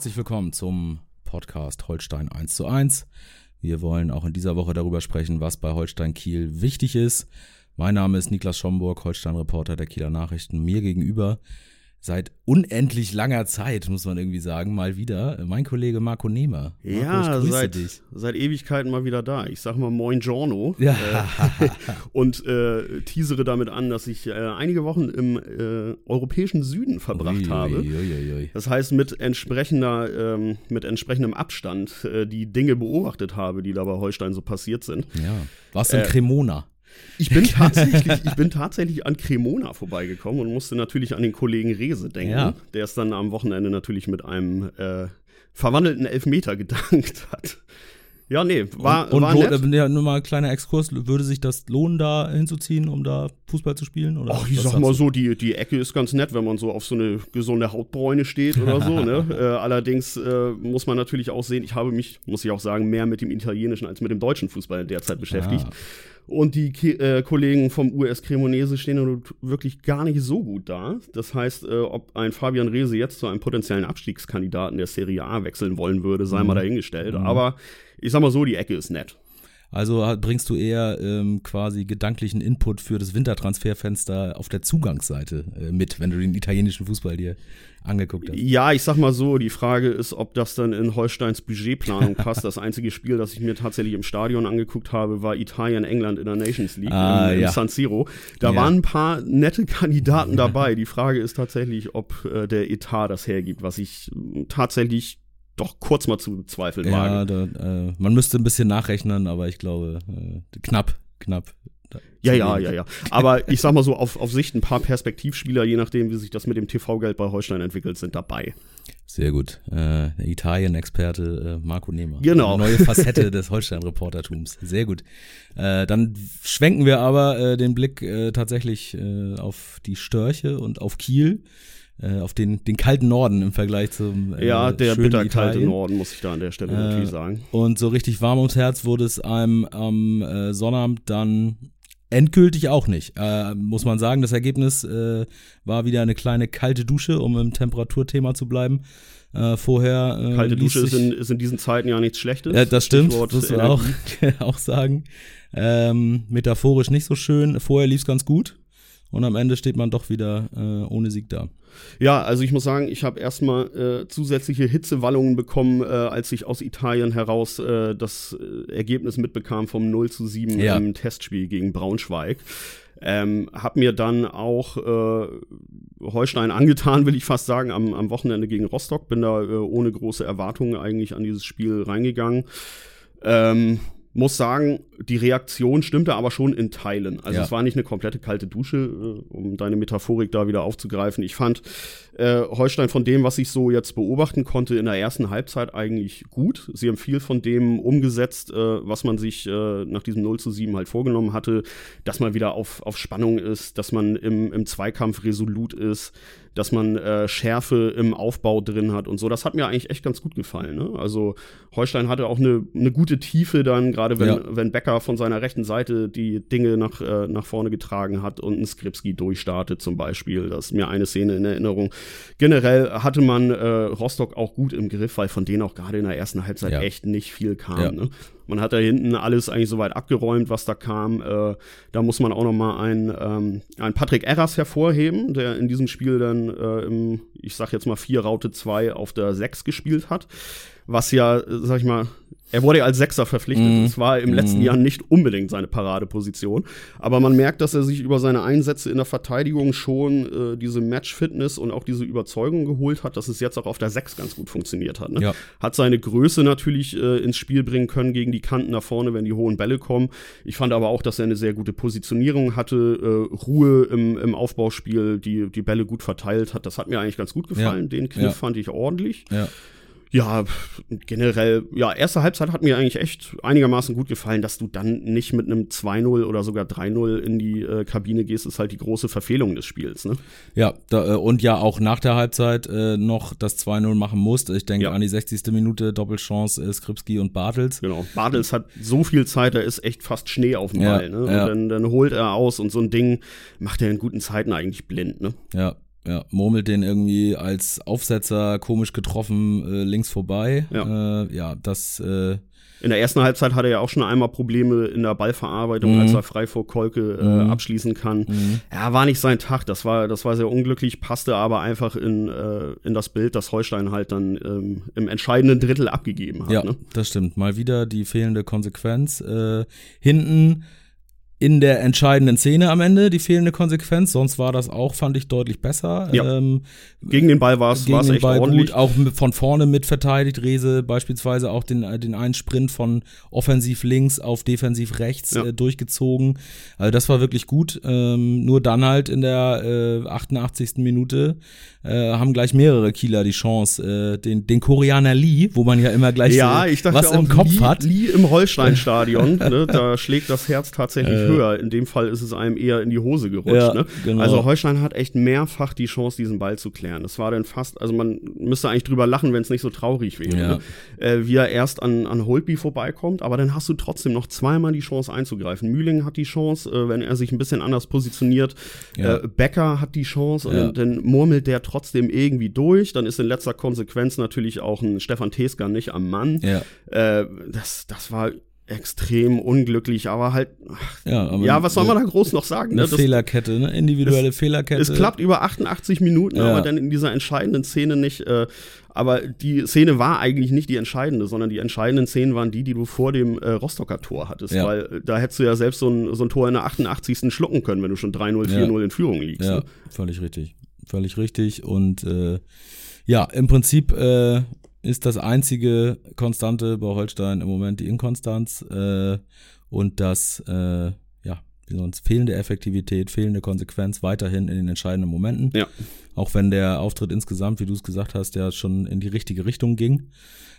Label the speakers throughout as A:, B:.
A: Herzlich willkommen zum Podcast Holstein 1 zu 1. Wir wollen auch in dieser Woche darüber sprechen, was bei Holstein Kiel wichtig ist. Mein Name ist Niklas Schomburg, Holstein-Reporter der Kieler Nachrichten. Mir gegenüber seit unendlich langer Zeit, muss man irgendwie sagen, mal wieder mein Kollege Marco Nehmer.
B: Marco, ja, seit, dich. seit Ewigkeiten mal wieder da. Ich sag mal Moin Giorno
A: ja.
B: Äh, und äh, teasere damit an, dass ich äh, einige Wochen im äh, europäischen Süden verbracht ui, habe. Ui, ui, das heißt, mit entsprechender, ähm, mit entsprechendem Abstand äh, die Dinge beobachtet habe, die da bei Holstein so passiert sind.
A: Ja. Warst du in äh, Cremona?
B: Ich bin tatsächlich, ich bin tatsächlich an Cremona vorbeigekommen und musste natürlich an den Kollegen Rese denken, ja. der es dann am Wochenende natürlich mit einem äh, verwandelten Elfmeter gedankt hat. Ja, nee, war,
A: und,
B: war
A: und nett. Ja, nur mal ein kleiner Exkurs, würde sich das lohnen, da hinzuziehen, um da Fußball zu spielen? Oder
B: Ach, ich sag mal so, die, die Ecke ist ganz nett, wenn man so auf so eine gesunde Hautbräune steht oder so. ne? äh, allerdings äh, muss man natürlich auch sehen, ich habe mich, muss ich auch sagen, mehr mit dem italienischen als mit dem deutschen Fußball in der Zeit beschäftigt. Ah. Und die äh, Kollegen vom US Cremonese stehen wirklich gar nicht so gut da. Das heißt, äh, ob ein Fabian Rehse jetzt zu einem potenziellen Abstiegskandidaten der Serie A wechseln wollen würde, sei mhm. mal dahingestellt. Mhm. Aber ich sag mal so, die Ecke ist nett.
A: Also bringst du eher ähm, quasi gedanklichen Input für das Wintertransferfenster auf der Zugangsseite äh, mit, wenn du den italienischen Fußball dir angeguckt hast.
B: Ja, ich sag mal so, die Frage ist, ob das dann in Holsteins Budgetplanung passt. das einzige Spiel, das ich mir tatsächlich im Stadion angeguckt habe, war Italien-England in der Nations League ah, im, im San Siro. Da ja. waren ein paar nette Kandidaten dabei. Die Frage ist tatsächlich, ob äh, der Etat das hergibt, was ich äh, tatsächlich doch kurz mal zu bezweifeln ja, wage.
A: Da, äh, man müsste ein bisschen nachrechnen, aber ich glaube, äh, knapp, knapp.
B: Ja, ja, ja, ja. Aber ich sag mal so, auf, auf Sicht ein paar Perspektivspieler, je nachdem, wie sich das mit dem TV-Geld bei Holstein entwickelt, sind dabei.
A: Sehr gut. Äh, Italien-Experte äh, Marco Nehmer.
B: Genau.
A: Eine neue Facette des Holstein-Reportertums. Sehr gut. Äh, dann schwenken wir aber äh, den Blick äh, tatsächlich äh, auf die Störche und auf Kiel auf den, den kalten Norden im Vergleich zum
B: äh, Ja, der bitterkalte Norden, muss ich da an der Stelle äh, natürlich sagen.
A: Und so richtig warm ums Herz wurde es einem am äh, Sonnabend dann endgültig auch nicht, äh, muss man sagen. Das Ergebnis äh, war wieder eine kleine kalte Dusche, um im Temperaturthema zu bleiben. Äh, vorher.
B: Äh, Kalte Dusche ist in, ist in, diesen Zeiten ja nichts Schlechtes.
A: Ja, das stimmt, das muss man auch, auch sagen. Ähm, metaphorisch nicht so schön. Vorher lief es ganz gut und am Ende steht man doch wieder äh, ohne Sieg da.
B: Ja, also ich muss sagen, ich habe erstmal äh, zusätzliche Hitzewallungen bekommen, äh, als ich aus Italien heraus äh, das äh, Ergebnis mitbekam vom 0 zu 7 ja. im Testspiel gegen Braunschweig. Ähm, hab mir dann auch äh, Holstein angetan, will ich fast sagen, am, am Wochenende gegen Rostock. Bin da äh, ohne große Erwartungen eigentlich an dieses Spiel reingegangen. Ähm, muss sagen, die Reaktion stimmte aber schon in Teilen. Also ja. es war nicht eine komplette kalte Dusche, äh, um deine Metaphorik da wieder aufzugreifen. Ich fand äh, Holstein von dem, was ich so jetzt beobachten konnte, in der ersten Halbzeit eigentlich gut. Sie haben viel von dem umgesetzt, äh, was man sich äh, nach diesem 0 zu 7 halt vorgenommen hatte, dass man wieder auf, auf Spannung ist, dass man im, im Zweikampf resolut ist, dass man äh, Schärfe im Aufbau drin hat und so. Das hat mir eigentlich echt ganz gut gefallen. Ne? Also Holstein hatte auch eine, eine gute Tiefe dann, gerade wenn, ja. wenn Becker von seiner rechten Seite die Dinge nach, äh, nach vorne getragen hat und ein Skripski durchstartet zum Beispiel. Das ist mir eine Szene in Erinnerung. Generell hatte man äh, Rostock auch gut im Griff, weil von denen auch gerade in der ersten Halbzeit ja. echt nicht viel kam. Ja. Ne? Man hat da hinten alles eigentlich soweit abgeräumt, was da kam. Äh, da muss man auch noch mal einen, ähm, einen Patrick Erras hervorheben, der in diesem Spiel dann äh, im, ich sag jetzt mal vier Raute 2 auf der 6 gespielt hat. Was ja, sag ich mal, er wurde ja als Sechser verpflichtet. Mm. Das war im letzten mm. Jahr nicht unbedingt seine Paradeposition. Aber man merkt, dass er sich über seine Einsätze in der Verteidigung schon äh, diese Match-Fitness und auch diese Überzeugung geholt hat, dass es jetzt auch auf der Sechs ganz gut funktioniert hat. Ne? Ja. Hat seine Größe natürlich äh, ins Spiel bringen können gegen die Kanten nach vorne, wenn die hohen Bälle kommen. Ich fand aber auch, dass er eine sehr gute Positionierung hatte, äh, Ruhe im, im Aufbauspiel, die die Bälle gut verteilt hat. Das hat mir eigentlich ganz gut gefallen. Ja. Den Kniff ja. fand ich ordentlich. Ja. Ja, generell, ja, erste Halbzeit hat mir eigentlich echt einigermaßen gut gefallen, dass du dann nicht mit einem 2-0 oder sogar 3-0 in die äh, Kabine gehst, ist halt die große Verfehlung des Spiels, ne?
A: Ja, da, äh, und ja auch nach der Halbzeit äh, noch das 2-0 machen musst. Ich denke ja. an die 60. Minute, Doppelchance äh, Skripski und Bartels.
B: Genau, Bartels hat so viel Zeit, da ist echt fast Schnee auf dem ja, Ball, ne? Und ja. dann, dann holt er aus und so ein Ding macht er in guten Zeiten eigentlich blind, ne?
A: Ja, ja, murmelt den irgendwie als Aufsetzer komisch getroffen äh, links vorbei. Ja, äh, ja das. Äh,
B: in der ersten Halbzeit hatte er ja auch schon einmal Probleme in der Ballverarbeitung, mhm. als er frei vor Kolke äh, mhm. abschließen kann. Mhm. Ja, war nicht sein Tag. Das war, das war sehr unglücklich, passte aber einfach in, äh, in das Bild, das Holstein halt dann ähm, im entscheidenden Drittel abgegeben hat.
A: Ja,
B: ne?
A: das stimmt. Mal wieder die fehlende Konsequenz. Äh, hinten in der entscheidenden Szene am Ende die fehlende Konsequenz. Sonst war das auch, fand ich, deutlich besser.
B: Ja. Ähm, gegen den Ball war es
A: gegen den Ball ordentlich. gut, auch von vorne mit verteidigt. Rese beispielsweise auch den, den einen Sprint von offensiv links auf defensiv rechts ja. äh, durchgezogen. Also das war wirklich gut. Ähm, nur dann halt in der äh, 88. Minute äh, haben gleich mehrere Kieler die Chance, äh, den, den Koreaner Lee, wo man ja immer gleich
B: ja, so was im Kopf Lee, hat. Lee im Holstein-Stadion, ne, da schlägt das Herz tatsächlich äh, höher. In dem Fall ist es einem eher in die Hose gerutscht. Ja, ne? genau. Also Holstein hat echt mehrfach die Chance, diesen Ball zu klären. Das war dann fast, also man müsste eigentlich drüber lachen, wenn es nicht so traurig wäre. Ja. Ne? Äh, wie er erst an, an Holtby vorbeikommt, aber dann hast du trotzdem noch zweimal die Chance einzugreifen. Mühling hat die Chance, äh, wenn er sich ein bisschen anders positioniert. Ja. Äh, Becker hat die Chance und dann, dann murmelt der trotzdem irgendwie durch. Dann ist in letzter Konsequenz natürlich auch ein Stefan Teska nicht am Mann. Äh, das, das war extrem unglücklich, aber halt, ja, aber ja was soll man da groß noch sagen?
A: Eine ne? Fehlerkette, ne? individuelle es, Fehlerkette.
B: Es klappt über 88 Minuten, ja. aber dann in dieser entscheidenden Szene nicht. Äh, aber die Szene war eigentlich nicht die entscheidende, sondern die entscheidenden Szenen waren die, die du vor dem äh, Rostocker Tor hattest, ja. weil äh, da hättest du ja selbst so ein, so ein Tor in der 88. schlucken können, wenn du schon 3-0, 4-0 in Führung liegst.
A: Ja,
B: ne?
A: völlig richtig völlig richtig. Und äh, ja, im Prinzip äh, ist das einzige Konstante bei Holstein im Moment die Inkonstanz äh, und das, äh, ja, wie sonst fehlende Effektivität, fehlende Konsequenz weiterhin in den entscheidenden Momenten. Ja. Auch wenn der Auftritt insgesamt, wie du es gesagt hast, ja schon in die richtige Richtung ging.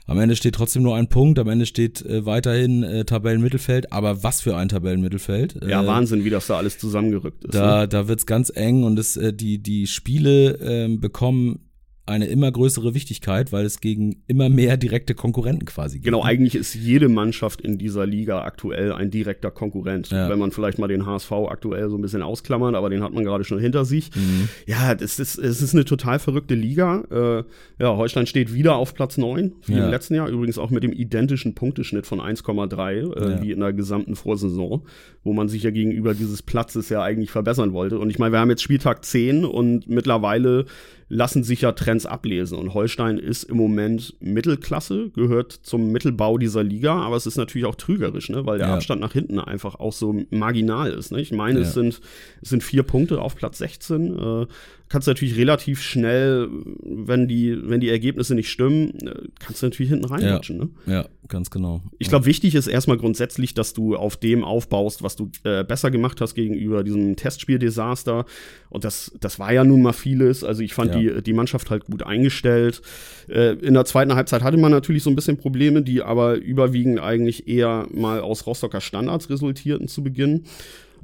A: Am Ende steht trotzdem nur ein Punkt, am Ende steht äh, weiterhin äh, Tabellenmittelfeld, aber was für ein Tabellenmittelfeld.
B: Ja, äh, Wahnsinn, wie das da alles zusammengerückt ist.
A: Da, ne? da wird's ganz eng und es, äh, die, die Spiele äh, bekommen eine immer größere Wichtigkeit, weil es gegen immer mehr direkte Konkurrenten quasi geht.
B: Genau, eigentlich ist jede Mannschaft in dieser Liga aktuell ein direkter Konkurrent. Ja. Wenn man vielleicht mal den HSV aktuell so ein bisschen ausklammert, aber den hat man gerade schon hinter sich. Mhm. Ja, es ist, es ist eine total verrückte Liga. Äh, ja, Holstein steht wieder auf Platz 9, wie ja. im letzten Jahr. Übrigens auch mit dem identischen Punkteschnitt von 1,3, äh, ja. wie in der gesamten Vorsaison, wo man sich ja gegenüber dieses Platzes ja eigentlich verbessern wollte. Und ich meine, wir haben jetzt Spieltag 10 und mittlerweile lassen sich ja Trends ablesen. Und Holstein ist im Moment Mittelklasse, gehört zum Mittelbau dieser Liga, aber es ist natürlich auch trügerisch, ne? weil der ja. Abstand nach hinten einfach auch so marginal ist. Ne? Ich meine, ja. es, sind, es sind vier Punkte auf Platz 16. Äh, kannst du natürlich relativ schnell, wenn die, wenn die Ergebnisse nicht stimmen, äh, kannst du natürlich hinten reinrutschen.
A: Ja,
B: ne?
A: ja ganz genau.
B: Ich glaube, wichtig ist erstmal grundsätzlich, dass du auf dem aufbaust, was du äh, besser gemacht hast gegenüber diesem Testspieldesaster. Und das, das war ja nun mal vieles. Also ich fand ja. die, die Mannschaft halt gut eingestellt. Äh, in der zweiten Halbzeit hatte man natürlich so ein bisschen Probleme, die aber überwiegend eigentlich eher mal aus Rostocker Standards resultierten zu Beginn.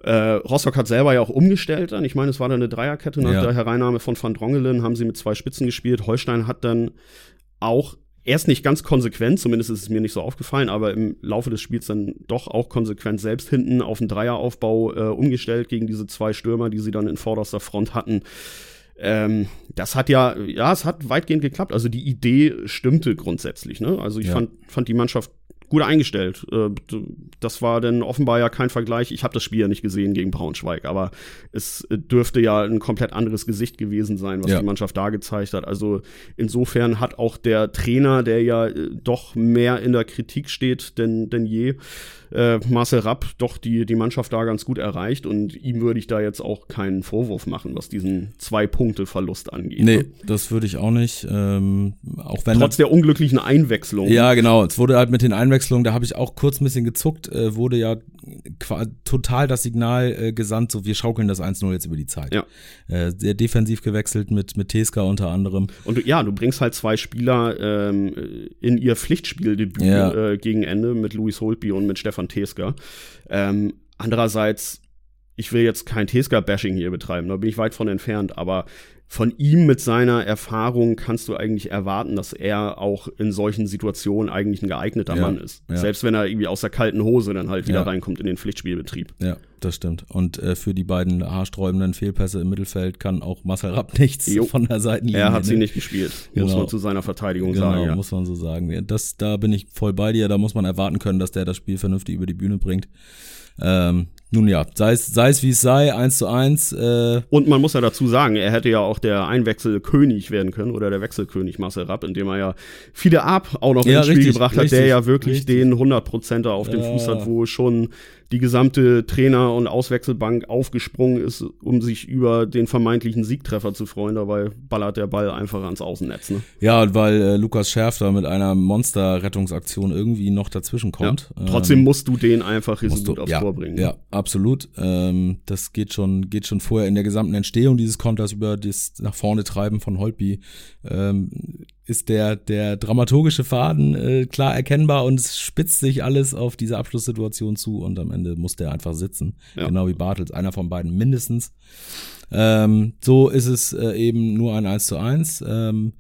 B: Äh, Rostock hat selber ja auch umgestellt dann. Ich meine, es war dann eine Dreierkette nach ja. der Hereinnahme von Van Drongelen, haben sie mit zwei Spitzen gespielt. Holstein hat dann auch erst nicht ganz konsequent, zumindest ist es mir nicht so aufgefallen, aber im Laufe des Spiels dann doch auch konsequent selbst hinten auf den Dreieraufbau äh, umgestellt gegen diese zwei Stürmer, die sie dann in vorderster Front hatten. Ähm, das hat ja, ja, es hat weitgehend geklappt. Also die Idee stimmte grundsätzlich. Ne? Also ich ja. fand, fand die Mannschaft gut eingestellt. Äh, das war dann offenbar ja kein Vergleich. Ich habe das Spiel ja nicht gesehen gegen Braunschweig, aber es äh, dürfte ja ein komplett anderes Gesicht gewesen sein, was ja. die Mannschaft da gezeigt hat. Also insofern hat auch der Trainer, der ja äh, doch mehr in der Kritik steht denn, denn je, äh, Marcel Rapp doch die, die Mannschaft da ganz gut erreicht und ihm würde ich da jetzt auch keinen Vorwurf machen, was diesen Zwei-Punkte-Verlust angeht.
A: Nee, ne? das würde ich auch nicht. Ähm, auch wenn
B: Trotz der unglücklichen Einwechslung.
A: Ja, genau. Es wurde halt mit den Einwechslungen, da habe ich auch kurz ein bisschen gezuckt, äh, wurde ja total das Signal äh, gesandt, so wir schaukeln das 1-0 jetzt über die Zeit. Ja. Äh, sehr defensiv gewechselt mit, mit Teska unter anderem.
B: Und du, ja, du bringst halt zwei Spieler ähm, in ihr Pflichtspieldebüt ja. äh, gegen Ende mit Luis Holtby und mit Stefan Teska. Ähm, andererseits, ich will jetzt kein Teska-Bashing hier betreiben, da bin ich weit von entfernt, aber von ihm mit seiner Erfahrung kannst du eigentlich erwarten, dass er auch in solchen Situationen eigentlich ein geeigneter ja, Mann ist. Ja. Selbst wenn er irgendwie aus der kalten Hose dann halt wieder ja. reinkommt in den Pflichtspielbetrieb.
A: Ja, das stimmt. Und äh, für die beiden haarsträubenden Fehlpässe im Mittelfeld kann auch Marcel Rapp nichts jo. von der Seitenlinie.
B: Er hat sie nicht gespielt, genau. muss man zu seiner Verteidigung
A: genau,
B: sagen.
A: Genau, muss man so sagen. Das, da bin ich voll bei dir. Da muss man erwarten können, dass der das Spiel vernünftig über die Bühne bringt. Ähm, nun ja, sei es, sei es wie es sei, eins zu eins. Äh
B: und man muss ja dazu sagen, er hätte ja auch der Einwechselkönig werden können oder der Wechselkönig Marcel Rapp, indem er ja Fide Ab auch noch ja, ins Spiel richtig, gebracht hat, richtig, der ja wirklich richtig. den 100%er auf dem ja. Fuß hat, wo schon die gesamte Trainer- und Auswechselbank aufgesprungen ist, um sich über den vermeintlichen Siegtreffer zu freuen. Dabei ballert der Ball einfach ans Außennetz. Ne?
A: Ja, weil äh, Lukas Schärf da mit einer Monster-Rettungsaktion irgendwie noch dazwischen kommt.
B: Ja, trotzdem ähm, musst du den einfach resolut aufs
A: ja,
B: Tor bringen.
A: Ja, absolut. Ähm, das geht schon, geht schon vorher in der gesamten Entstehung dieses Konters über das nach vorne treiben von Holtby. Ähm, ist der, der dramaturgische Faden äh, klar erkennbar und es spitzt sich alles auf diese Abschlusssituation zu und am Ende muss der einfach sitzen. Ja. Genau wie Bartels, einer von beiden mindestens. Ähm, so ist es äh, eben nur ein 1 zu 1. Ähm,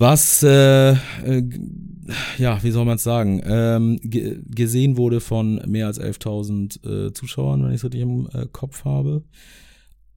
A: was, äh, äh, ja, wie soll man es sagen, ähm, gesehen wurde von mehr als 11.000 äh, Zuschauern, wenn ich es richtig im äh, Kopf habe.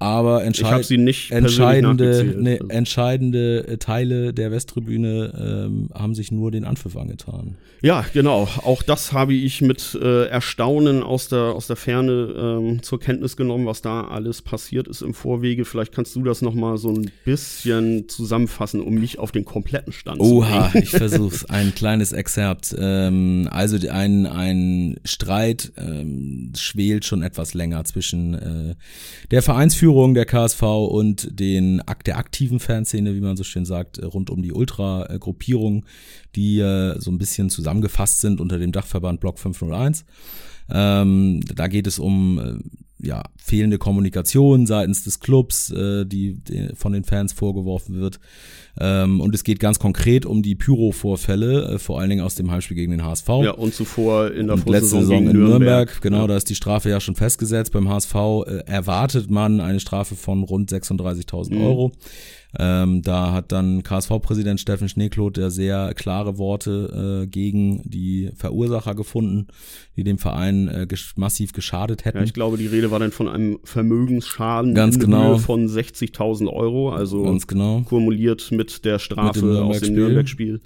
A: Aber entscheid entscheidende, ne, entscheidende äh, Teile der Westtribüne ähm, haben sich nur den Anpfiff angetan.
B: Ja, genau. Auch das habe ich mit äh, Erstaunen aus der, aus der Ferne ähm, zur Kenntnis genommen, was da alles passiert ist im Vorwege. Vielleicht kannst du das noch mal so ein bisschen zusammenfassen, um mich auf den kompletten Stand
A: Oha, zu bringen. Oha, ich versuch's. Ein kleines Exzerpt. Ähm, also ein, ein Streit ähm, schwelt schon etwas länger zwischen äh, der Vereinsführung Führung der KSV und den der aktiven Fanszene, wie man so schön sagt, äh, rund um die Ultra-Gruppierung, die äh, so ein bisschen zusammengefasst sind unter dem Dachverband Block 501. Ähm, da geht es um äh, ja, fehlende Kommunikation seitens des Clubs, äh, die, die von den Fans vorgeworfen wird. Ähm, und es geht ganz konkret um die Pyro-Vorfälle, äh, vor allen Dingen aus dem Heimspiel gegen den HSV.
B: Ja, und zuvor in der
A: und letzte Saison in Nürnberg. Nürnberg. Genau, ja. da ist die Strafe ja schon festgesetzt. Beim HSV äh, erwartet man eine Strafe von rund 36.000 mhm. Euro. Ähm, da hat dann KSV-Präsident Steffen Schneekloth der sehr klare Worte äh, gegen die Verursacher gefunden, die dem Verein äh, ges massiv geschadet hätten. Ja,
B: ich glaube, die Rede war dann von einem Vermögensschaden
A: Ganz
B: in
A: genau.
B: Höhe von 60.000 Euro, also
A: Ganz genau.
B: kumuliert mit der Strafe mit aus dem Nürnberg-Spiel.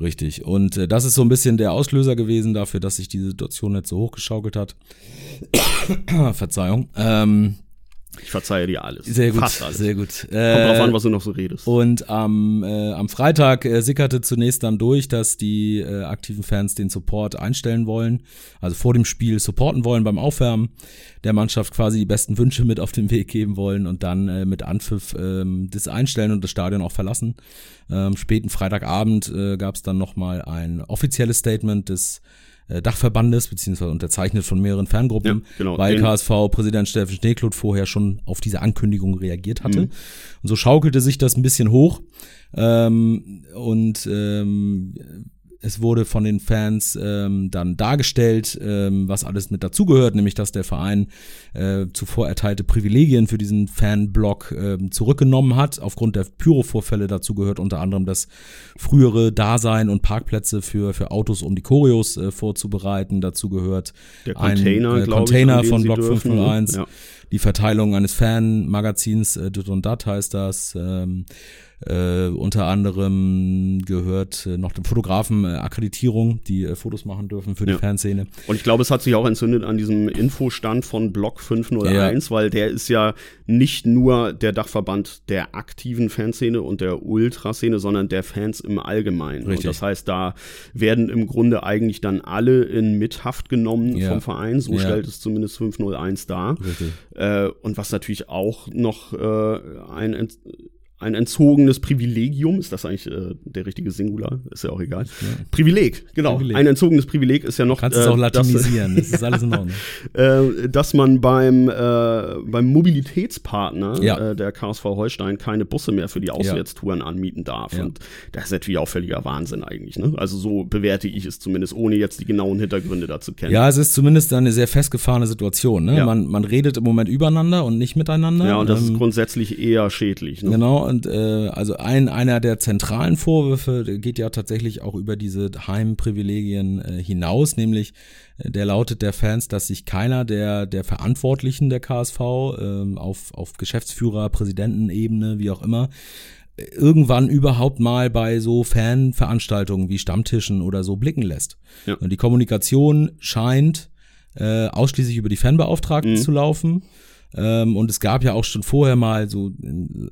A: Richtig. Und äh, das ist so ein bisschen der Auslöser gewesen dafür, dass sich die Situation nicht so hochgeschaukelt hat. Verzeihung. Ähm,
B: ich verzeihe dir alles.
A: Sehr gut, Fast alles. sehr gut.
B: Kommt äh, drauf an, was du noch so redest.
A: Und am, äh, am Freitag äh, sickerte zunächst dann durch, dass die äh, aktiven Fans den Support einstellen wollen, also vor dem Spiel supporten wollen beim Aufwärmen, der Mannschaft quasi die besten Wünsche mit auf den Weg geben wollen und dann äh, mit Anpfiff äh, das einstellen und das Stadion auch verlassen. Ähm, späten Freitagabend äh, gab es dann nochmal ein offizielles Statement des äh, Dachverbandes, beziehungsweise unterzeichnet von mehreren Ferngruppen, ja, genau, weil KSV-Präsident Steffen Schneekloth vorher schon auf diese Ankündigung reagiert hatte. Mhm. Und so schaukelte sich das ein bisschen hoch. Ähm, und ähm, es wurde von den Fans ähm, dann dargestellt, ähm, was alles mit dazugehört, nämlich dass der Verein äh, zuvor erteilte Privilegien für diesen Fanblock äh, zurückgenommen hat. Aufgrund der Pyro-Vorfälle dazu gehört unter anderem das frühere Dasein und Parkplätze für, für Autos, um die Choreos äh, vorzubereiten. Dazu gehört
B: der Container,
A: ein äh, Container ich, von Block 501. Ja die Verteilung eines Fanmagazins, äh, Dit und Dat heißt das. Ähm, Äh, unter anderem gehört äh, noch dem Fotografen äh, Akkreditierung, die äh, Fotos machen dürfen für die ja. Fanszene.
B: Und ich glaube, es hat sich auch entzündet an diesem Infostand von Block 501, ja. weil der ist ja nicht nur der Dachverband der aktiven Fanszene und der Ultraszene, sondern der Fans im Allgemeinen. Richtig. Und das heißt, da werden im Grunde eigentlich dann alle in Mithaft genommen ja. vom Verein, so stellt es zumindest 501 dar. Richtig. Äh, und was natürlich auch noch äh, ein ein entzogenes Privilegium, ist das eigentlich äh, der richtige Singular? Ist ja auch egal. Ja. Privileg, genau. Privileg. Ein entzogenes Privileg ist ja noch.
A: Kannst äh, es auch latinisieren, das, das ist alles in Ordnung.
B: äh, dass man beim, äh, beim Mobilitätspartner ja. äh, der KSV Holstein keine Busse mehr für die Auswärtstouren ja. anmieten darf. Und das ist natürlich auch völliger Wahnsinn eigentlich. Ne? Also so bewerte ich es zumindest, ohne jetzt die genauen Hintergründe dazu kennen.
A: Ja, es ist zumindest eine sehr festgefahrene Situation. Ne? Man, man redet im Moment übereinander und nicht miteinander.
B: Ja, und das ähm, ist grundsätzlich eher schädlich.
A: Ne? Genau, und äh, also ein, einer der zentralen Vorwürfe geht ja tatsächlich auch über diese Heimprivilegien äh, hinaus, nämlich äh, der lautet der Fans, dass sich keiner der, der Verantwortlichen der KSV äh, auf, auf Geschäftsführer, Präsidentenebene, wie auch immer, irgendwann überhaupt mal bei so Fanveranstaltungen wie Stammtischen oder so blicken lässt. Ja. Und die Kommunikation scheint äh, ausschließlich über die Fanbeauftragten mhm. zu laufen. Ähm, und es gab ja auch schon vorher mal so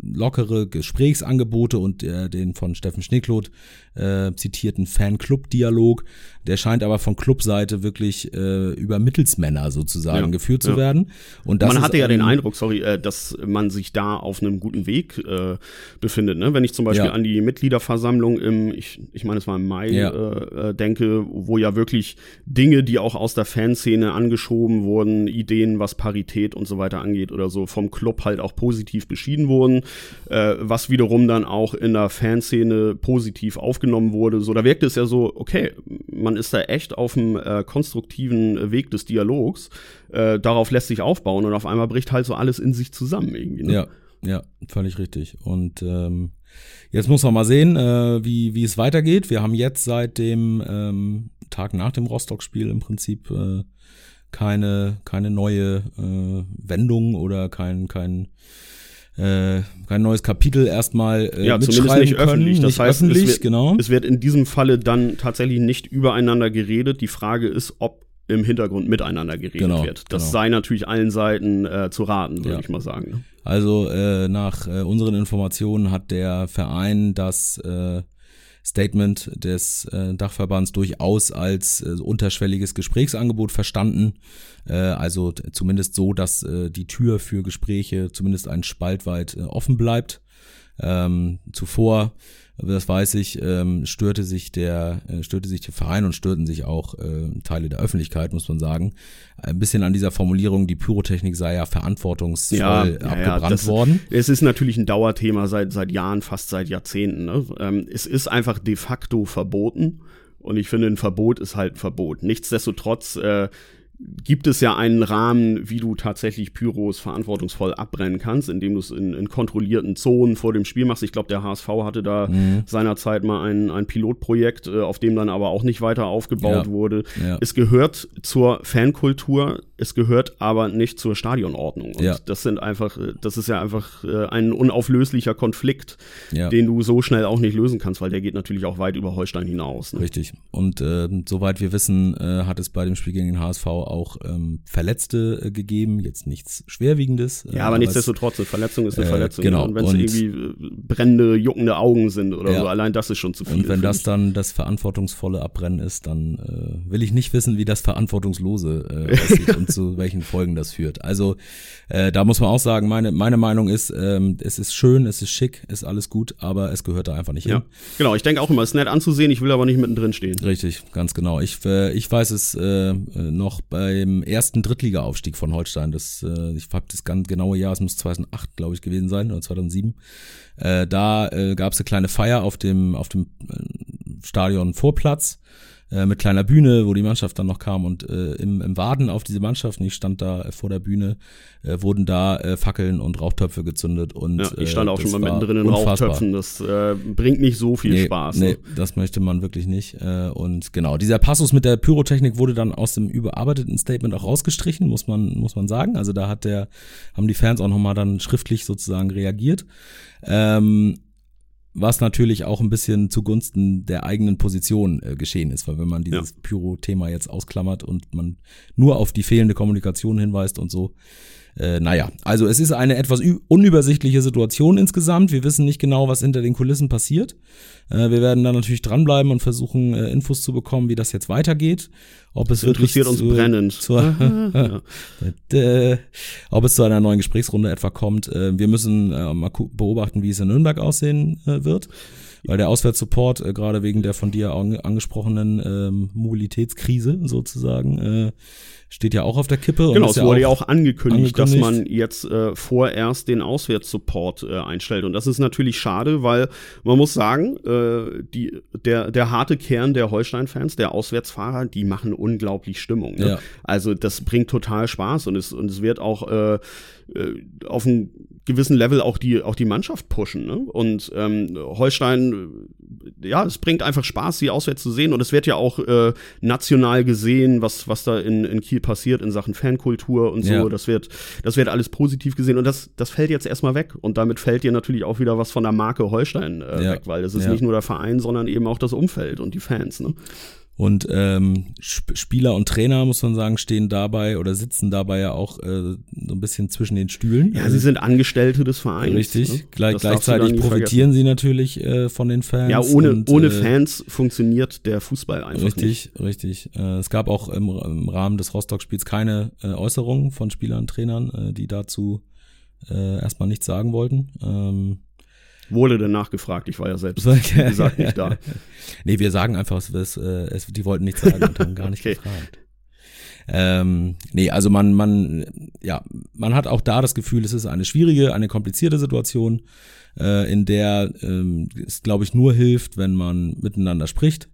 A: lockere Gesprächsangebote und äh, den von Steffen Schneekloth äh, zitierten Fanclub-Dialog. Der scheint aber von Clubseite wirklich äh, über Mittelsmänner sozusagen ja, geführt zu ja. werden.
B: Und das man hatte ja den Eindruck, sorry, äh, dass man sich da auf einem guten Weg äh, befindet. Ne? Wenn ich zum Beispiel ja. an die Mitgliederversammlung im, ich, ich meine, es war im Mai, äh, äh, denke, wo ja wirklich Dinge, die auch aus der Fanszene angeschoben wurden, Ideen, was Parität und so weiter angeht oder so, vom Club halt auch positiv beschieden wurden, äh, was wiederum dann auch in der Fanszene positiv aufgenommen aufgenommen wurde. So, da wirkte es ja so, okay, man ist da echt auf einem äh, konstruktiven Weg des Dialogs. Äh, darauf lässt sich aufbauen und auf einmal bricht halt so alles in sich zusammen irgendwie. Ne?
A: Ja, ja, völlig richtig. Und ähm, jetzt muss man mal sehen, äh, wie, wie es weitergeht. Wir haben jetzt seit dem ähm, Tag nach dem Rostock-Spiel im Prinzip äh, keine, keine neue äh, Wendung oder kein, kein äh, kein neues Kapitel erstmal äh, ja, zumindest nicht können, öffentlich.
B: Das nicht heißt, öffentlich, es wird, genau. Es wird in diesem Falle dann tatsächlich nicht übereinander geredet. Die Frage ist, ob im Hintergrund miteinander geredet genau, wird. Das genau. sei natürlich allen Seiten äh, zu raten, würde ja. ich mal sagen. Ne?
A: Also äh, nach äh, unseren Informationen hat der Verein das äh, Statement des äh, Dachverbands durchaus als äh, unterschwelliges Gesprächsangebot verstanden. Äh, also zumindest so, dass äh, die Tür für Gespräche zumindest ein Spalt weit äh, offen bleibt. Ähm, zuvor das weiß ich, ähm, störte sich der, äh, störte sich der Verein und störten sich auch äh, Teile der Öffentlichkeit, muss man sagen. Ein bisschen an dieser Formulierung, die Pyrotechnik sei ja verantwortungsvoll ja, abgebrannt ja, worden.
B: Es ist natürlich ein Dauerthema seit, seit Jahren, fast seit Jahrzehnten. Ne? Ähm, es ist einfach de facto verboten. Und ich finde, ein Verbot ist halt ein Verbot. Nichtsdestotrotz äh, gibt es ja einen Rahmen, wie du tatsächlich Pyros verantwortungsvoll abbrennen kannst, indem du es in, in, kontrollierten Zonen vor dem Spiel machst. Ich glaube, der HSV hatte da mhm. seinerzeit mal ein, ein Pilotprojekt, äh, auf dem dann aber auch nicht weiter aufgebaut ja. wurde. Ja. Es gehört zur Fankultur, es gehört aber nicht zur Stadionordnung. Und ja. das sind einfach, äh, das ist ja einfach äh, ein unauflöslicher Konflikt, den du so schnell auch nicht lösen kannst, weil der geht natürlich auch weit über Holstein hinaus.
A: Ne? Richtig. Und äh, soweit wir wissen, äh, hat es bei dem Spiel gegen den HSV auch ähm, Verletzte äh, gegeben, jetzt nichts Schwerwiegendes.
B: Äh, ja, aber nichtsdestotrotz, eine Verletzung ist eine äh, Verletzung. Genau. Und wenn es irgendwie äh, brennende, juckende Augen sind oder ja. so, allein das ist schon zu viel.
A: Und wenn das dann das verantwortungsvolle Abbrennen ist, dann äh, will ich nicht wissen, wie das verantwortungslose aussieht und zu welchen Folgen das führt. Also da muss man auch sagen, meine, meine Meinung ist, ähm, es ist schön, es ist schick, ist alles gut, aber es gehört da einfach nicht ja. hin.
B: Genau, ich denke auch immer, es ist nett anzusehen, ich will aber nicht mittendrin stehen.
A: Richtig, ganz genau. Ich, äh, ich weiß es äh, noch bei beim ersten Drittliga-Aufstieg von Holstein. Das, äh, ich habe das ganz genaue Jahr, es muss 2008, glaube ich, gewesen sein oder 2007. Äh, da äh, gab es eine kleine Feier auf dem auf dem äh, Stadion Vorplatz äh, mit kleiner Bühne, wo die Mannschaft dann noch kam und äh, im, im Waden auf diese Mannschaft, ich stand da äh, vor der Bühne, äh, wurden da äh, Fackeln und Rauchtöpfe gezündet und
B: ja, ich stand äh, auch schon mal mittendrin in unfassbar. Rauchtöpfen, das äh, bringt nicht so viel
A: nee,
B: Spaß.
A: Nee, ne? das möchte man wirklich nicht äh, und genau, dieser Passus mit der Pyrotechnik wurde dann aus dem überarbeiteten Statement auch rausgestrichen, muss man muss man sagen, also da hat der haben die Fans auch nochmal dann schriftlich sozusagen reagiert. Ähm, was natürlich auch ein bisschen zugunsten der eigenen Position äh, geschehen ist, weil wenn man dieses ja. Pyro-Thema jetzt ausklammert und man nur auf die fehlende Kommunikation hinweist und so, äh, naja, also es ist eine etwas unübersichtliche Situation insgesamt. Wir wissen nicht genau, was hinter den Kulissen passiert. Äh, wir werden da natürlich dranbleiben und versuchen, äh, Infos zu bekommen, wie das jetzt weitergeht. Ob es
B: das interessiert uns brennend. Zur,
A: äh, ob es zu einer neuen Gesprächsrunde etwa kommt. Äh, wir müssen mal beobachten, wie es in Nürnberg aussehen wird weil der Auswärtssupport äh, gerade wegen der von dir angesprochenen ähm, Mobilitätskrise sozusagen äh, steht ja auch auf der Kippe.
B: Genau, es wurde ja auch angekündigt, angekündigt, dass man jetzt äh, vorerst den Auswärtssupport äh, einstellt. Und das ist natürlich schade, weil man muss sagen, äh, die, der, der harte Kern der Holstein-Fans, der Auswärtsfahrer, die machen unglaublich Stimmung. Ne? Ja. Also das bringt total Spaß und es, und es wird auch äh, äh auf ein gewissen Level auch die, auch die Mannschaft pushen. Ne? Und ähm, Holstein, ja, es bringt einfach Spaß, sie auswärts zu sehen. Und es wird ja auch äh, national gesehen, was, was da in, in Kiel passiert in Sachen Fankultur und so. Ja. Das, wird, das wird alles positiv gesehen. Und das, das fällt jetzt erstmal weg. Und damit fällt dir natürlich auch wieder was von der Marke Holstein äh, ja. weg, weil das ist ja. nicht nur der Verein, sondern eben auch das Umfeld und die Fans. Ne?
A: Und ähm, Spieler und Trainer, muss man sagen, stehen dabei oder sitzen dabei ja auch äh, so ein bisschen zwischen den Stühlen.
B: Ja, sie sind Angestellte des Vereins.
A: Richtig. Ne? Gleich, gleichzeitig profitieren vergessen. sie natürlich äh, von den Fans.
B: Ja, ohne, und, ohne äh, Fans funktioniert der Fußball einfach
A: richtig,
B: nicht.
A: Richtig, richtig. Äh, es gab auch im, im Rahmen des Rostock-Spiels keine äh, Äußerungen von Spielern und Trainern, äh, die dazu äh, erstmal nichts sagen wollten. Ähm,
B: Wurde denn nachgefragt, ich war ja selbst, wie gesagt, nicht da.
A: nee, wir sagen einfach, es, es, es, die wollten nichts sagen und haben gar nicht okay. gefragt. Ähm, nee, also man, man, ja, man hat auch da das Gefühl, es ist eine schwierige, eine komplizierte Situation, äh, in der ähm, es, glaube ich, nur hilft, wenn man miteinander spricht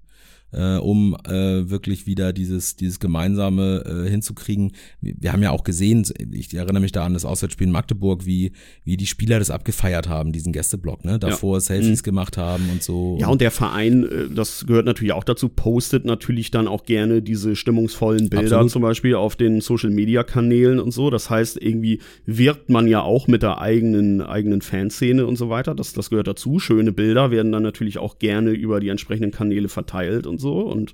A: äh, um äh, wirklich wieder dieses, dieses Gemeinsame äh, hinzukriegen. Wir haben ja auch gesehen, ich erinnere mich da an das Auswärtsspiel in Magdeburg, wie, wie die Spieler das abgefeiert haben, diesen Gästeblock, ne? Davor ja. Selfies mhm. gemacht haben und so.
B: Ja, und der Verein, äh, das gehört natürlich auch dazu, postet natürlich dann auch gerne diese stimmungsvollen Bilder Absolut. zum Beispiel auf den Social Media Kanälen und so. Das heißt, irgendwie wirkt man ja auch mit der eigenen, eigenen Fanszene und so weiter. Das, das gehört dazu. Schöne Bilder werden dann natürlich auch gerne über die entsprechenden Kanäle verteilt und so und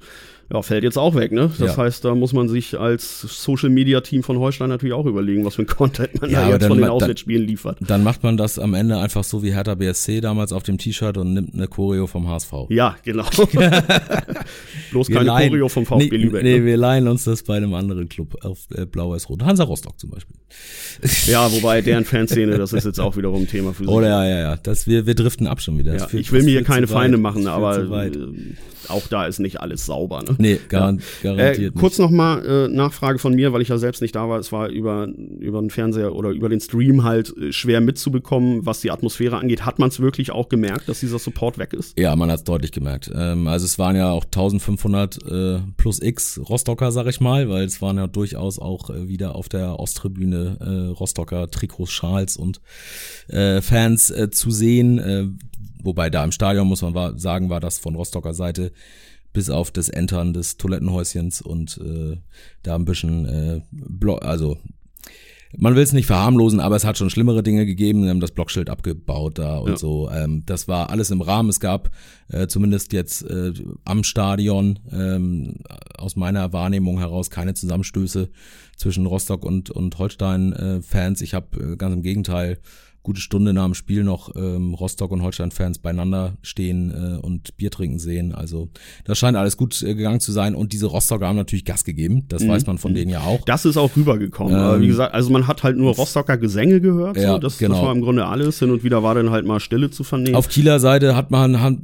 B: ja, fällt jetzt auch weg, ne? Das ja. heißt, da muss man sich als Social Media Team von Holstein natürlich auch überlegen, was für ein Content man ja, da jetzt von den Auswärtsspielen liefert.
A: Dann macht man das am Ende einfach so wie Hertha BSC damals auf dem T-Shirt und nimmt eine Choreo vom HSV.
B: Ja, genau. Bloß keine leihen, Choreo vom VfB nee, Lübeck.
A: Nee, ne? wir leihen uns das bei einem anderen Club auf äh, Blau-Weiß-Rot. Hansa Rostock zum Beispiel.
B: Ja, wobei deren Fanszene, das ist jetzt auch wiederum ein Thema für sich.
A: Oder ja, ja, ja. Das, wir, wir driften ab schon wieder.
B: Ja, ich will mir hier keine Feinde machen, aber auch da ist nicht alles sauber. Ne?
A: Nee, garant, ja. garantiert.
B: Äh, kurz nochmal äh, Nachfrage von mir, weil ich ja selbst nicht da war. Es war über, über den Fernseher oder über den Stream halt äh, schwer mitzubekommen, was die Atmosphäre angeht. Hat man es wirklich auch gemerkt, dass dieser Support weg ist?
A: Ja, man hat es deutlich gemerkt. Ähm, also es waren ja auch 1500 äh, plus X Rostocker, sag ich mal, weil es waren ja durchaus auch äh, wieder auf der Osttribüne äh, Rostocker Trikots, Schals und äh, Fans äh, zu sehen. Wobei da im Stadion, muss man sagen, war das von Rostocker Seite bis auf das Entern des Toilettenhäuschens und äh, da ein bisschen, äh, also man will es nicht verharmlosen, aber es hat schon schlimmere Dinge gegeben. Wir haben das Blockschild abgebaut da und ja. so. Ähm, das war alles im Rahmen. Es gab äh, zumindest jetzt äh, am Stadion ähm, aus meiner Wahrnehmung heraus keine Zusammenstöße zwischen Rostock und, und Holstein-Fans. Äh, ich habe äh, ganz im Gegenteil gute Stunde nach dem Spiel noch ähm, Rostock und Holstein-Fans beieinander stehen äh, und Bier trinken sehen. Also das scheint alles gut äh, gegangen zu sein. Und diese Rostocker haben natürlich Gas gegeben. Das mhm. weiß man von denen ja auch.
B: Das ist auch rübergekommen. Ähm, wie gesagt, also man hat halt nur Rostocker Gesänge gehört. Ja, so. das, genau. das war im Grunde alles. Hin und wieder war dann halt mal Stille zu vernehmen.
A: Auf Kieler Seite hat man hat,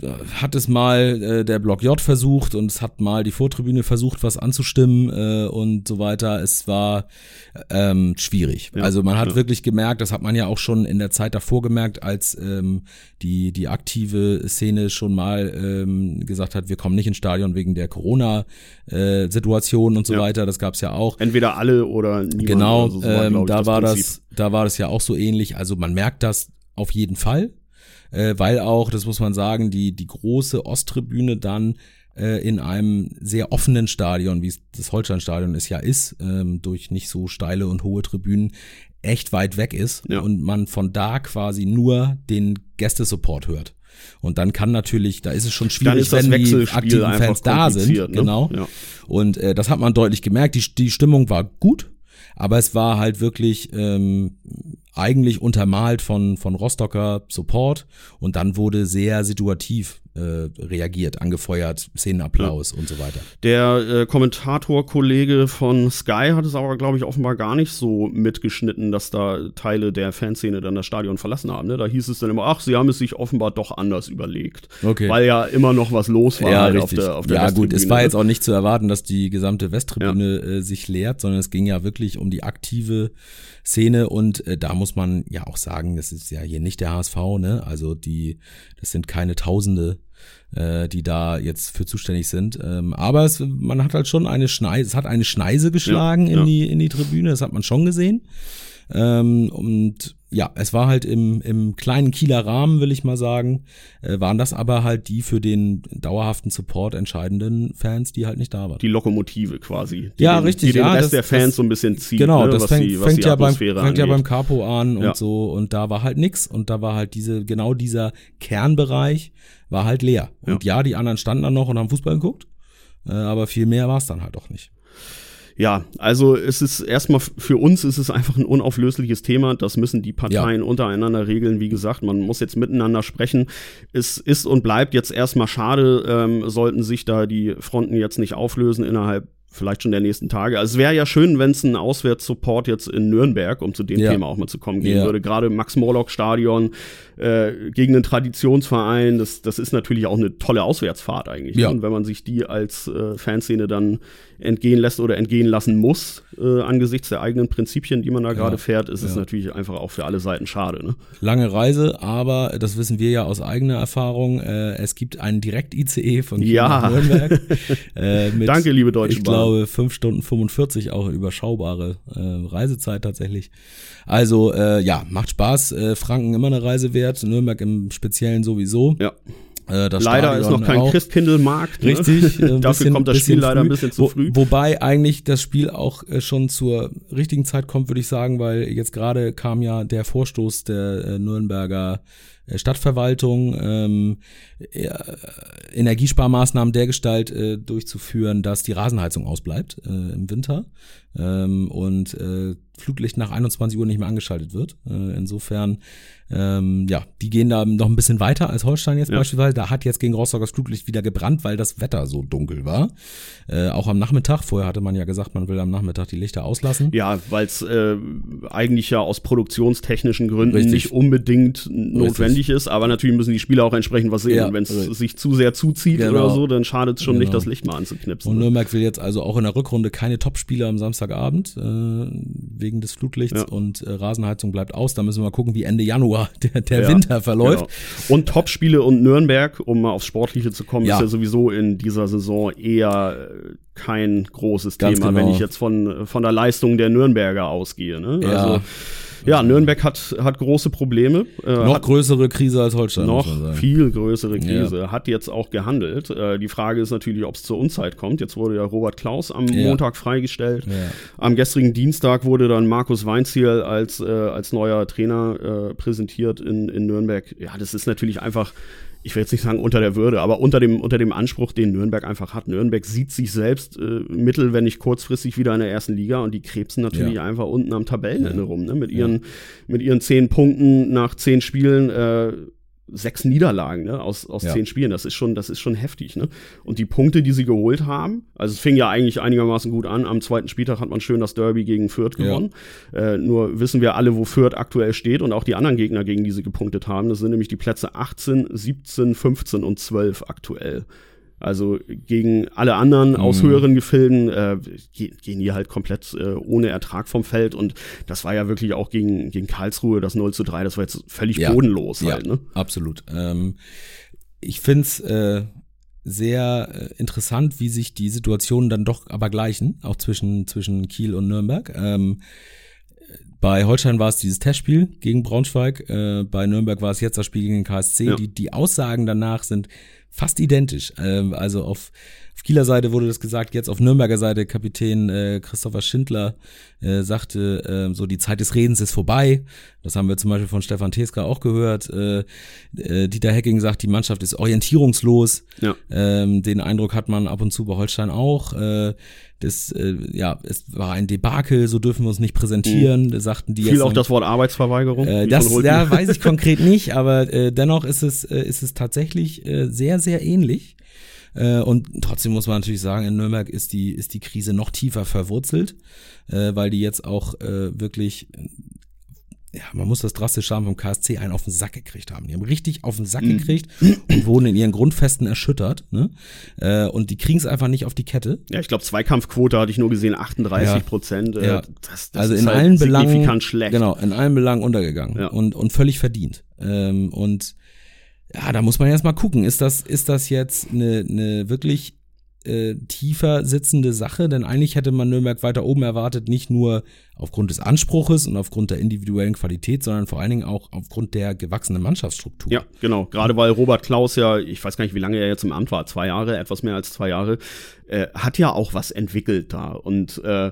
A: hat es mal äh, der Block J versucht und es hat mal die Vortribüne versucht, was anzustimmen äh, und so weiter. Es war ähm, schwierig. Ja, also man hat ja. wirklich gemerkt, das hat man ja auch schon in der Zeit davor gemerkt, als ähm, die, die aktive Szene schon mal ähm, gesagt hat, wir kommen nicht ins Stadion wegen der Corona-Situation äh, und so ja. weiter. Das gab es ja auch.
B: Entweder alle oder niemand.
A: Genau, also so war, ähm, da das war Prinzip. das, da war das ja auch so ähnlich. Also man merkt das auf jeden Fall, äh, weil auch, das muss man sagen, die, die große Osttribüne dann äh, in einem sehr offenen Stadion, wie es das Holsteinstadion es ja ist, ähm, durch nicht so steile und hohe Tribünen, echt weit weg ist ja. und man von da quasi nur den Gästesupport hört. Und dann kann natürlich, da ist es schon schwierig, wenn die aktiven Fans da sind. Ne? Genau. Ja. Und äh, das hat man deutlich gemerkt. Die, die Stimmung war gut, aber es war halt wirklich ähm, eigentlich untermalt von, von Rostocker Support und dann wurde sehr situativ äh, reagiert, angefeuert, Szenenapplaus ja. und so weiter.
B: Der äh, Kommentator-Kollege von Sky hat es aber, glaube ich, offenbar gar nicht so mitgeschnitten, dass da Teile der Fanszene dann das Stadion verlassen haben. Ne? Da hieß es dann immer, ach, sie haben es sich offenbar doch anders überlegt. Okay. Weil ja immer noch was los war
A: ja, halt auf der, auf der Ja, gut, es war jetzt auch nicht zu erwarten, dass die gesamte Westtribüne ja. äh, sich leert, sondern es ging ja wirklich um die aktive Szene und äh, da muss man ja auch sagen, das ist ja hier nicht der HSV, ne? Also die, das sind keine Tausende äh, die da jetzt für zuständig sind. Ähm, aber es, man hat halt schon eine Schneise, es hat eine Schneise geschlagen ja, in, Die, in die Tribüne, das hat man schon gesehen. Ähm, und ja, es war halt im, im kleinen Kieler Rahmen, will ich mal sagen, äh, waren das aber halt die für den dauerhaften Support entscheidenden Fans, die halt nicht da waren.
B: Die Lokomotive quasi.
A: Die ja, den, richtig.
B: Die
A: ja,
B: den Rest das, der Fans das, so ein bisschen zieht.
A: Genau, ne, das fängt, die, fängt, ja beim, fängt ja beim Capo an ja. und so und da war halt nix und da war halt diese, genau dieser Kernbereich war halt leer. Und ja, ja die anderen standen dann noch und haben Fußball geguckt, äh, aber viel mehr war es dann halt auch nicht
B: ja, also es ist erstmal für uns ist es einfach ein unauflösliches Thema. Das müssen die Parteien ja. untereinander regeln. Wie gesagt, man muss jetzt miteinander sprechen. Es ist und bleibt jetzt erstmal schade, ähm, sollten sich da die Fronten jetzt nicht auflösen innerhalb vielleicht schon der nächsten Tage. Also es wäre ja schön, wenn es einen Auswärtssupport jetzt in Nürnberg, um zu dem ja. Thema auch mal zu kommen, geben ja. würde. Gerade Max-Morlock-Stadion äh, gegen einen Traditionsverein, das, das ist natürlich auch eine tolle Auswärtsfahrt eigentlich. Ja. Und wenn man sich die als äh, Fanszene dann entgehen lässt oder entgehen lassen muss, äh, angesichts der eigenen Prinzipien, die man da gerade fährt, ist es natürlich einfach auch für alle Seiten schade. Ne?
A: Lange Reise, aber das wissen wir ja aus eigener Erfahrung. Äh, es gibt einen Direkt-ICE von Kiel
B: ja. Nürnberg.
A: Äh, mit, Danke, liebe Deutsche Bahn glaube, 5 Stunden 45 auch überschaubare äh, Reisezeit tatsächlich. Also äh, ja, macht Spaß. Franken immer eine Reise wert, Nürnberg im Speziellen sowieso.
B: Ja. Äh, leider ist noch kein auch. Christkindlmarkt.
A: Ne? Richtig.
B: Äh, Dafür bisschen, kommt das Spiel leider ein bisschen zu früh.
A: Wo, wobei eigentlich das Spiel auch äh, schon zur richtigen Zeit kommt, würde ich sagen, weil jetzt gerade kam ja der Vorstoß der äh, Nürnberger Stadtverwaltung ähm, äh, Energiesparmaßnahmen dergestalt durchzuführen, dass die Rasenheizung ausbleibt im Winter ähm, und äh, Flutlicht nach 21 Uhr nicht mehr angeschaltet wird. Äh, insofern, ähm, ja, die gehen da noch ein bisschen weiter als Holstein jetzt ja. beispielsweise. Da hat jetzt gegen Rostock das Flutlicht wieder gebrannt, weil das Wetter so dunkel war. Äh, auch am Nachmittag. Vorher hatte man ja gesagt, man will am Nachmittag die Lichter auslassen.
B: Ja, weil es äh, eigentlich ja aus produktionstechnischen Gründen Richtig. nicht unbedingt notwendig Richtig. ist. Aber natürlich müssen die Spieler auch entsprechend was sehen. Ja, Wenn es sich zu sehr zuzieht genau. oder so, dann schadet es schon genau. nicht, das Licht mal anzuknipsen.
A: Und Nürnberg will jetzt also auch in der Rückrunde keine Topspieler am Samstagabend. Äh, wegen des Flutlichts ja. und äh, Rasenheizung bleibt aus. Da müssen wir mal gucken, wie Ende Januar der, der ja, Winter verläuft.
B: Genau. Und Topspiele und Nürnberg, um mal aufs Sportliche zu kommen, ja. ist ja sowieso in dieser Saison eher äh, kein großes Ganz Thema, genau. wenn ich jetzt von, von der Leistung der Nürnberger ausgehe. Ne?
A: Ja. Also,
B: ja, Nürnberg hat, hat große Probleme.
A: Äh, noch größere Krise als Holstein.
B: Noch viel größere Krise. Ja. Hat jetzt auch gehandelt. Äh, die Frage ist natürlich, ob es zur Unzeit kommt. Jetzt wurde ja Robert Klaus am ja. Montag freigestellt. Ja. Am gestrigen Dienstag wurde dann Markus Weinziel als, äh, als neuer Trainer äh, präsentiert in, in Nürnberg. Ja, das ist natürlich einfach ich will jetzt nicht sagen unter der Würde, aber unter dem, unter dem Anspruch, den Nürnberg einfach hat. Nürnberg sieht sich selbst äh, mittel, wenn nicht kurzfristig wieder in der ersten Liga und die krebsen natürlich ja. einfach unten am Tabellenende ja. rum, ne? Mit ihren, ja. mit ihren zehn Punkten nach zehn Spielen, äh, sechs Niederlagen ne, aus, aus ja. zehn Spielen. Das ist schon, das ist schon heftig. Ne? Und die Punkte, die sie geholt haben, also es fing ja eigentlich einigermaßen gut an. Am zweiten Spieltag hat man schön das Derby gegen Fürth gewonnen. Ja. Äh, nur wissen wir alle, wo Fürth aktuell steht und auch die anderen Gegner, gegen die sie gepunktet haben. Das sind nämlich die Plätze 18, 17, 15 und 12 aktuell. Also gegen alle anderen aus mhm. höheren Gefilden äh, gehen die halt komplett äh, ohne Ertrag vom Feld. Und das war ja wirklich auch gegen, gegen Karlsruhe das 0 zu 3. Das war jetzt völlig ja. bodenlos halt. Ja, ne?
A: absolut. Ähm, ich find's äh, sehr äh, interessant, wie sich die Situationen dann doch aber gleichen, auch zwischen, zwischen Kiel und Nürnberg. Ähm, bei Holstein war es dieses Testspiel gegen Braunschweig, äh, bei Nürnberg war es jetzt das Spiel gegen den KSC. Ja. Die, die Aussagen danach sind fast identisch. Ähm, also auf, Auf Kieler Seite wurde das gesagt, jetzt auf Nürnberger Seite Kapitän äh, Christopher Schindler äh, sagte, äh, so die Zeit des Redens ist vorbei. Das haben wir zum Beispiel von Stefan Teska auch gehört. Äh, äh, Dieter Hecking sagt, die Mannschaft ist orientierungslos. Ja. Ähm, den Eindruck hat man ab und zu bei Holstein auch. Äh, das, äh, ja, es war ein Debakel, so dürfen wir uns nicht präsentieren, mhm. sagten die
B: Viel jetzt. auch das Wort Arbeitsverweigerung.
A: Äh, das ja, weiß ich konkret nicht, aber äh, dennoch ist es, äh, ist es tatsächlich äh, sehr, sehr ähnlich. Äh, und trotzdem muss man natürlich sagen, in Nürnberg ist die, ist die Krise noch tiefer verwurzelt, äh, weil die jetzt auch äh, wirklich ja, man muss das drastisch sagen, vom KSC einen auf den Sack gekriegt haben. Die haben richtig auf den Sack mhm. gekriegt und wurden in ihren Grundfesten erschüttert. Ne? Äh, und die kriegen es einfach nicht auf die Kette.
B: Ja, ich glaube, Zweikampfquote hatte ich nur gesehen, 38 Prozent.
A: Äh, ja. Das, das also in halt allen Belangen, schlecht. Genau, in allen Belangen untergegangen ja. und, und völlig verdient. Ähm, und ja, da muss man erst mal gucken, ist das, ist das jetzt eine, eine wirklich äh, tiefer sitzende Sache, denn eigentlich hätte man Nürnberg weiter oben erwartet, nicht nur aufgrund des Anspruches und aufgrund der individuellen Qualität, sondern vor allen Dingen auch aufgrund der gewachsenen Mannschaftsstruktur.
B: Ja, genau. Gerade weil Robert Klaus ja, ich weiß gar nicht, wie lange er jetzt im Amt war, zwei Jahre, etwas mehr als zwei Jahre, äh, hat ja auch was entwickelt da und äh,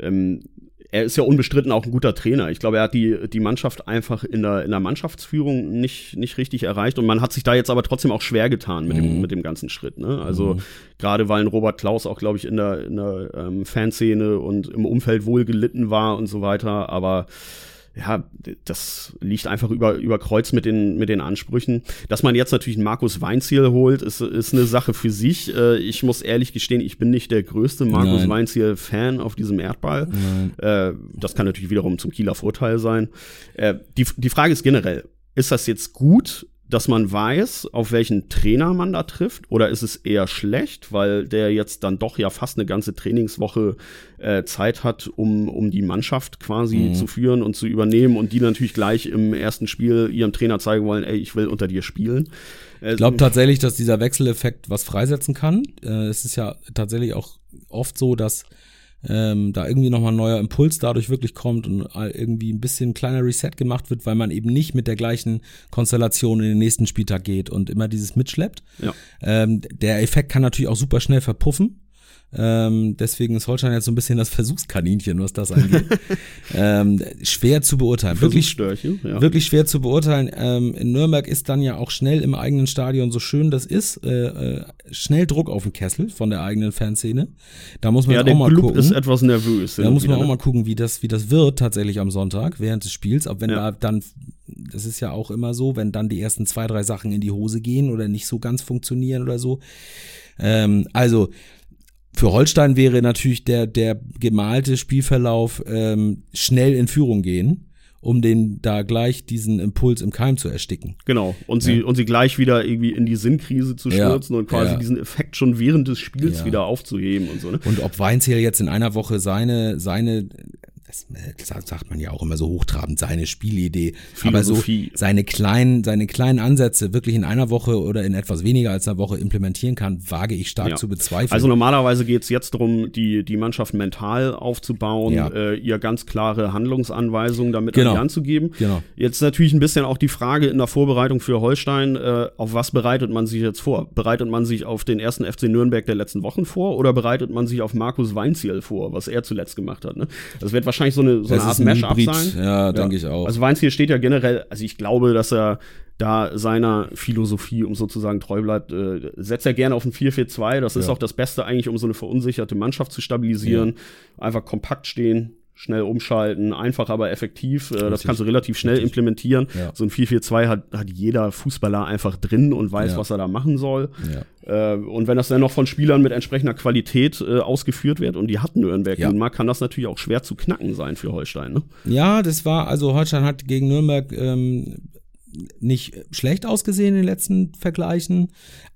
B: ähm, er ist ja unbestritten auch ein guter Trainer. Ich glaube, er hat die, die Mannschaft einfach in der, in der Mannschaftsführung nicht, nicht richtig erreicht. Und man hat sich da jetzt aber trotzdem auch schwer getan mit, mhm. dem, mit dem ganzen Schritt. Ne? Also mhm. gerade weil ein Robert Klaus auch, glaube ich, in der, in der ähm, Fanszene und im Umfeld wohl gelitten war und so weiter. Aber ja, das liegt einfach über, über Kreuz mit den, mit den Ansprüchen. Dass man jetzt natürlich einen Markus Weinziel holt, ist, ist eine Sache für sich. Äh, ich muss ehrlich gestehen, ich bin nicht der größte Markus Weinziel-Fan auf diesem Erdball. Äh, das kann natürlich wiederum zum Kieler Vorteil sein. Äh, die, die Frage ist generell, ist das jetzt gut? Dass man weiß, auf welchen Trainer man da trifft? Oder ist es eher schlecht, weil der jetzt dann doch ja fast eine ganze Trainingswoche äh, Zeit hat, um, um die Mannschaft quasi mhm. zu führen und zu übernehmen und die natürlich gleich im ersten Spiel ihrem Trainer zeigen wollen, ey, ich will unter dir spielen.
A: Ich glaube tatsächlich, dass dieser Wechseleffekt was freisetzen kann. Äh, es ist ja tatsächlich auch oft so, dass ähm, da irgendwie nochmal ein neuer Impuls dadurch wirklich kommt und irgendwie ein bisschen kleiner Reset gemacht wird, weil man eben nicht mit der gleichen Konstellation in den nächsten Spieltag geht und immer dieses mitschleppt. Ja. Ähm, der Effekt kann natürlich auch super schnell verpuffen. Ähm, deswegen ist Holstein jetzt so ein bisschen das Versuchskaninchen, was das angeht. ähm, schwer zu beurteilen. Wirklich, ja. wirklich schwer zu beurteilen. Ähm, in Nürnberg ist dann ja auch schnell im eigenen Stadion, so schön das ist, äh, äh, schnell Druck auf den Kessel von der eigenen Fanszene. Da muss man ja, auch mal Club gucken.
B: ist etwas nervös.
A: Da muss man auch mal gucken, wie das, wie das wird tatsächlich am Sonntag während des Spiels. Ob wenn ja. da dann, das ist ja auch immer so, wenn dann die ersten zwei, drei Sachen in die Hose gehen oder nicht so ganz funktionieren oder so. Ähm, also für Holstein wäre natürlich der, der gemalte Spielverlauf ähm, schnell in Führung gehen, um den da gleich diesen Impuls im Keim zu ersticken.
B: Genau. Und sie, und sie gleich wieder irgendwie in die Sinnkrise zu stürzen ja. und quasi ja. diesen Effekt schon während des Spiels ja. wieder aufzuheben und so. Ne?
A: Und ob Weinziel jetzt in einer Woche seine, seine das äh, sagt man ja auch immer so hochtrabend, seine Spielidee. Philosophie. Aber so seine kleinen, seine kleinen Ansätze wirklich in einer Woche oder in etwas weniger als einer Woche implementieren kann, wage ich stark ja. zu bezweifeln.
B: Also normalerweise geht es jetzt darum, die, die Mannschaft mental aufzubauen, ja. äh, ihr ganz klare Handlungsanweisungen damit genau. an die Hand zu geben. Genau. Jetzt natürlich ein bisschen auch die Frage in der Vorbereitung für Holstein, äh, auf was bereitet man sich jetzt vor? Bereitet man sich auf den ersten FC Nürnberg der letzten Wochen vor oder bereitet man sich auf Markus Weinziel vor, was er zuletzt gemacht hat? Ne? Das wird wahrscheinlich wahrscheinlich so eine, so eine Art Mash-up sein.
A: Ja, ja. denke ich auch.
B: Also Weinziel steht ja generell, also ich glaube, dass er da seiner Philosophie, um sozusagen treu bleibt, äh, setzt er gerne auf ein 4-4-2. Das ja. ist auch das Beste eigentlich, um so eine verunsicherte Mannschaft zu stabilisieren. Ja. Einfach kompakt stehen, schnell umschalten, einfach aber effektiv. Äh, das kannst du relativ schnell Richtig. implementieren. Ja. So ein 4-4-2 hat, hat jeder Fußballer einfach drin und weiß, ja. was er da machen soll. Ja. Äh, und wenn das dann noch von Spielern mit entsprechender Qualität äh, ausgeführt wird, und die hatten Nürnberg ja. nun mal, kann das natürlich auch schwer zu knacken sein für Holstein. Ne?
A: Ja, das war, also Holstein hat gegen Nürnberg ähm, nicht schlecht ausgesehen in den letzten Vergleichen,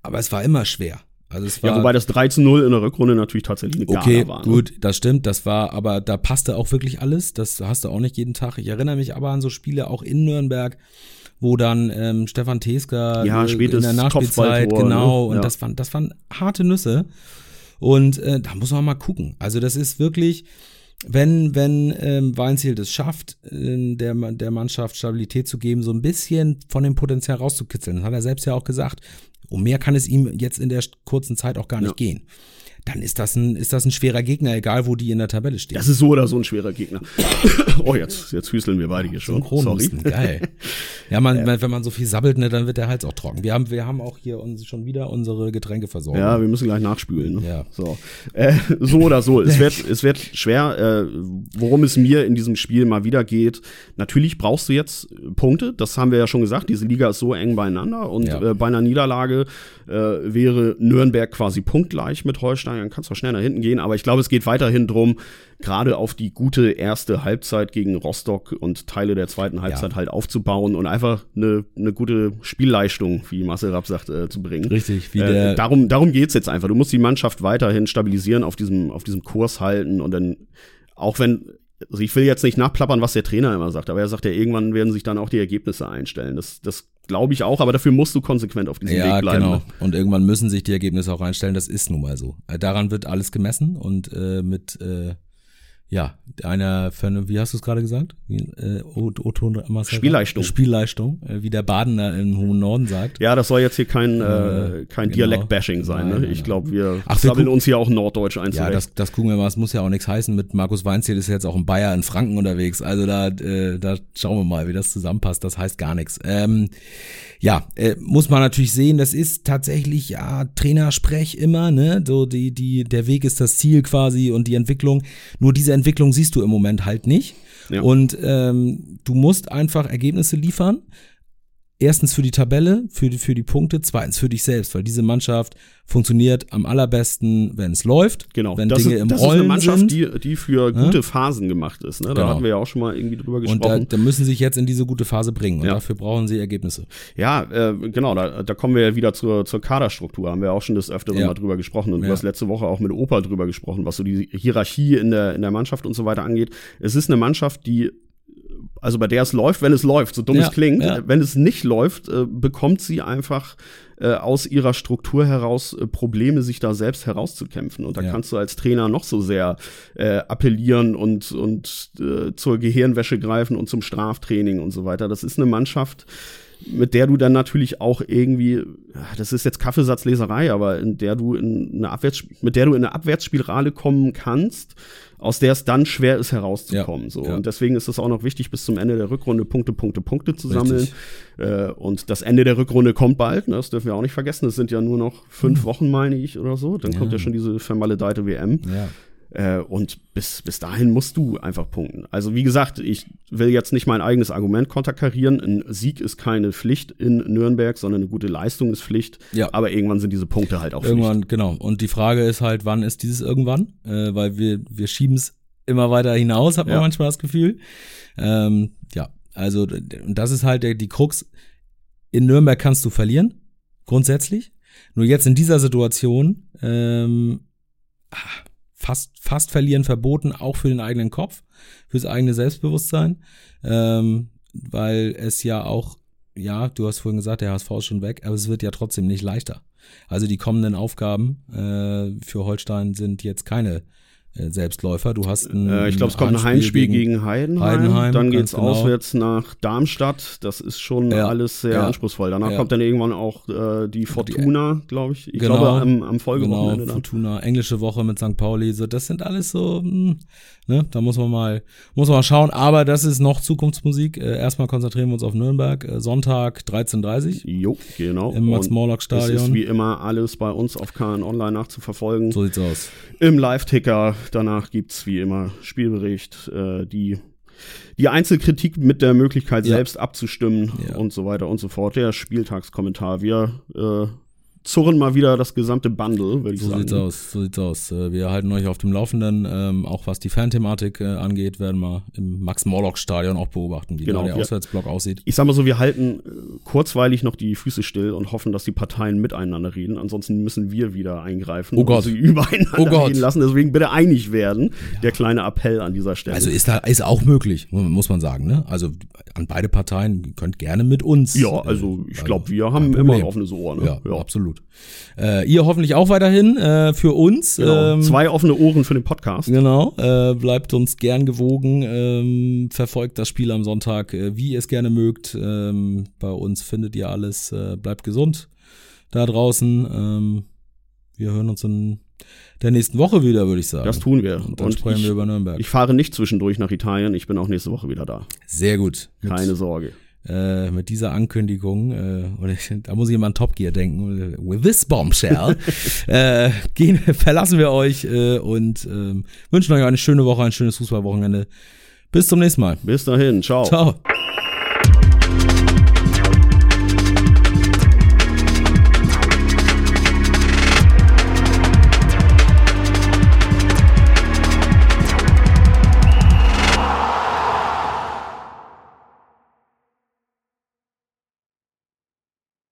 A: aber es war immer schwer.
B: Also ja, wobei das 3 zu 0 in der Rückrunde natürlich tatsächlich
A: eine Okay, war, ne? gut, das stimmt, das war, aber da passte auch wirklich alles. Das hast du auch nicht jeden Tag. Ich erinnere mich aber an so Spiele auch in Nürnberg, wo dann ähm, Stefan Teska
B: ja, in
A: der Nachspielzeit, ne? genau, ne? und das waren, das waren harte Nüsse. Und äh, da muss man mal gucken. Also das ist wirklich, wenn, wenn ähm, Weinziel das schafft, äh, der, der Mannschaft Stabilität zu geben, so ein bisschen von dem Potenzial rauszukitzeln. Das hat er selbst ja auch gesagt um mehr kann es ihm jetzt in der kurzen Zeit auch gar nicht ja. gehen dann ist das ein, ist das ein schwerer Gegner, egal wo die in der Tabelle stehen.
B: Das ist so oder so ein schwerer Gegner. oh, jetzt, jetzt hüsteln wir beide hier schon.
A: Sorry. Geil. Ja, man, ja. wenn man so viel sabbelt, ne, dann wird der Hals auch trocken. Wir haben, wir haben auch hier uns schon wieder unsere Getränke versorgt.
B: Ja, wir müssen gleich nachspülen. Ne? Ja. So. Äh, so oder so. Es wird, es wird schwer, äh, worum es mir in diesem Spiel mal wieder geht. Natürlich brauchst du jetzt Punkte. Das haben wir ja schon gesagt. Diese Liga ist so eng beieinander und ja. äh, bei einer Niederlage äh, wäre Nürnberg quasi punktgleich mit Holstein dann kannst du schnell nach hinten gehen. Aber ich glaube, es geht weiterhin drum, gerade auf die gute erste Halbzeit gegen Rostock und Teile der zweiten Halbzeit ja. halt aufzubauen und einfach eine, eine gute Spielleistung, wie Marcel Rapp sagt, äh, zu bringen.
A: Richtig.
B: Wie äh, darum darum geht's jetzt einfach. Du musst die Mannschaft weiterhin stabilisieren, auf diesem, auf diesem Kurs halten und dann, auch wenn also ich will jetzt nicht nachplappern, was der Trainer immer sagt, aber er sagt ja, irgendwann werden sich dann auch die Ergebnisse einstellen. Das, das glaube ich auch, aber dafür musst du konsequent auf diesem ja, Weg bleiben. Genau. Ne?
A: Und irgendwann müssen sich die Ergebnisse auch einstellen. Das ist nun mal so. Äh, daran wird alles gemessen und äh, mit äh, ja, einer für wie hast du es gerade gesagt? Äh,
B: Otto Spielleistung.
A: Spielleistung, äh, wie der Badener im hohen Norden sagt.
B: Ja, das soll jetzt hier kein, äh, äh kein genau. Dialekt-Bashing sein. Ne? Ich glaube, wir Ach, sammeln uns hier auch Norddeutsch ein.
A: Ja, das, das gucken wir mal. Es muss ja auch nichts heißen. Mit Markus Weinziel ist jetzt auch in Bayern, in Franken unterwegs. Also da, äh, da schauen wir mal, wie das zusammenpasst. Das heißt gar nichts. Ähm, ja, äh, muss man natürlich sehen, das ist tatsächlich ja Trainersprech immer, ne? So die die der Weg ist das Ziel quasi und die Entwicklung. Nur diese Entwicklung siehst du im Moment halt nicht. Ja. Und ähm, du musst einfach Ergebnisse liefern erstens für die Tabelle, für die, für die Punkte, zweitens für dich selbst, weil diese Mannschaft funktioniert am allerbesten, wenn es läuft.
B: Genau.
A: Wenn
B: das
A: Dinge
B: ist,
A: im
B: das
A: Rollen
B: ist eine Mannschaft,
A: sind.
B: Die, die für gute ja? Phasen gemacht ist. Ne? Da genau. hatten wir ja auch schon mal irgendwie drüber gesprochen.
A: Und da, da müssen sie sich jetzt in diese gute Phase bringen. Und ja. dafür brauchen sie Ergebnisse.
B: Ja, äh, genau. Da, da kommen wir ja wieder zur, zur Kaderstruktur. Haben wir auch schon das öfteren ja. mal drüber gesprochen. Und du hast letzte Woche auch mit Opa drüber gesprochen, was so die Hierarchie in der, in der Mannschaft und so weiter angeht. Es ist eine Mannschaft, die also bei der es läuft, wenn es läuft, so dumm ja, es klingt. Ja. Wenn es nicht läuft, äh, bekommt sie einfach äh, aus ihrer Struktur heraus äh, Probleme, sich da selbst herauszukämpfen. Und da ja. kannst du als Trainer noch so sehr äh, appellieren und, und äh, zur Gehirnwäsche greifen und zum Straftraining und so weiter. Das ist eine Mannschaft, mit der du dann natürlich auch irgendwie, das ist jetzt Kaffeesatzleserei, aber in der du in eine Abwärts, mit der du in eine Abwärtsspirale kommen kannst aus der es dann schwer ist herauszukommen. Ja, so. Ja. Und deswegen ist es auch noch wichtig, bis zum Ende der Rückrunde Punkte, Punkte, Punkte zu sammeln. Äh, und das Ende der Rückrunde kommt bald, ne? das dürfen wir auch nicht vergessen. Es sind ja nur noch fünf hm. Wochen, meine ich, oder so. Dann ja. kommt ja schon diese vermaledeite WM. Ja. Äh, und bis, bis dahin musst du einfach punkten. Also wie gesagt, ich will jetzt nicht mein eigenes Argument konterkarieren. Ein Sieg ist keine Pflicht in Nürnberg, sondern eine gute Leistung ist Pflicht. Ja. Aber irgendwann sind diese Punkte halt auch
A: irgendwann, Pflicht. Genau. Und die Frage ist halt, wann ist dieses irgendwann? Äh, weil wir, wir schieben es immer weiter hinaus, hat man ja. manchmal das Gefühl. Ähm, ja, also das ist halt der, die Krux. In Nürnberg kannst du verlieren, grundsätzlich. Nur jetzt in dieser Situation ähm, ah, fast, fast verlieren verboten, auch für den eigenen Kopf, fürs eigene Selbstbewusstsein, ähm, weil es ja auch, ja, du hast vorhin gesagt, der HSV ist schon weg, aber es wird ja trotzdem nicht leichter. Also die kommenden Aufgaben äh, für Holstein sind jetzt keine Selbstläufer. Du hast ein,
B: äh, Ich glaube, es kommt ein Heimspiel gegen, gegen Heidenheim. Heidenheim dann geht's genau. auswärts nach Darmstadt. Das ist schon ja, alles sehr ja, anspruchsvoll. Danach ja. kommt dann irgendwann auch äh, die Fortuna, glaube ich. Ich genau, glaube am, am Folgewochenende.
A: Genau, Fortuna, englische Woche mit St. Pauli. So, das sind alles so, mh, hm, ne, da muss man mal, muss man mal schauen. Aber das ist noch Zukunftsmusik. Äh, erstmal konzentrieren wir uns auf Nürnberg. Äh, Sonntag 13.30
B: Jo, genau.
A: Im Max-Morlock-Stadion. Es
B: ist wie immer alles bei uns auf KN Online nachzuverfolgen.
A: So sieht's aus.
B: Im Live-Ticker Danach gibt's wie immer Spielbericht, äh, die, die Einzelkritik mit der Möglichkeit, ja. selbst abzustimmen ja. und so weiter und so fort. Der Spieltagskommentar. Wir äh, zurren mal wieder das gesamte Bundle, würde ich
A: so
B: sagen.
A: So sieht's aus, so sieht's aus. Äh, wir halten euch auf dem Laufenden, ähm, auch was die Fanthematik äh, angeht, werden wir im Max-Morlock-Stadion auch beobachten, wie genau, der wir, Auswärtsblock aussieht.
B: Ich sag mal so, wir halten äh, kurzweilig noch die Füße still und hoffen, dass die Parteien miteinander reden. Ansonsten müssen wir wieder eingreifen
A: oh Gott.
B: und sie übereinander oh Gott. reden lassen. Deswegen bitte einig werden. Ja. Der kleine Appell an dieser Stelle.
A: Also ist da ist auch möglich, muss man sagen. Ne? Also an beide Parteien könnt gerne mit uns.
B: Ja, also ich glaube, wir haben immer ein offenes Ohr. Ne?
A: Ja, ja, absolut absolut. Äh, ihr hoffentlich auch weiterhin äh, für uns.
B: Genau. Ähm, Zwei offene Ohren für den Podcast.
A: Genau. Äh, bleibt uns gern gewogen. Ähm, verfolgt das Spiel am Sonntag, äh, wie ihr es gerne mögt. Ähm, bei uns findet ihr alles. Äh, bleibt gesund. da draußen. Ähm, wir hören uns in der nächsten Woche wieder, würde ich sagen.
B: Das tun wir.
A: Und dann Und sprechen
B: ich,
A: wir über Nürnberg.
B: Ich fahre nicht zwischendurch nach Italien. Ich bin auch nächste Woche wieder da.
A: Sehr gut.
B: Keine mit, Sorge.
A: Äh, mit dieser Ankündigung, äh, oder, da muss ich immer an Top Gear denken. With this bombshell äh, gehen, verlassen wir euch äh, und äh, wünschen euch eine schöne Woche, ein schönes Fußballwochenende. Bis zum nächsten Mal.
B: Bis dahin. Ciao. Ciao.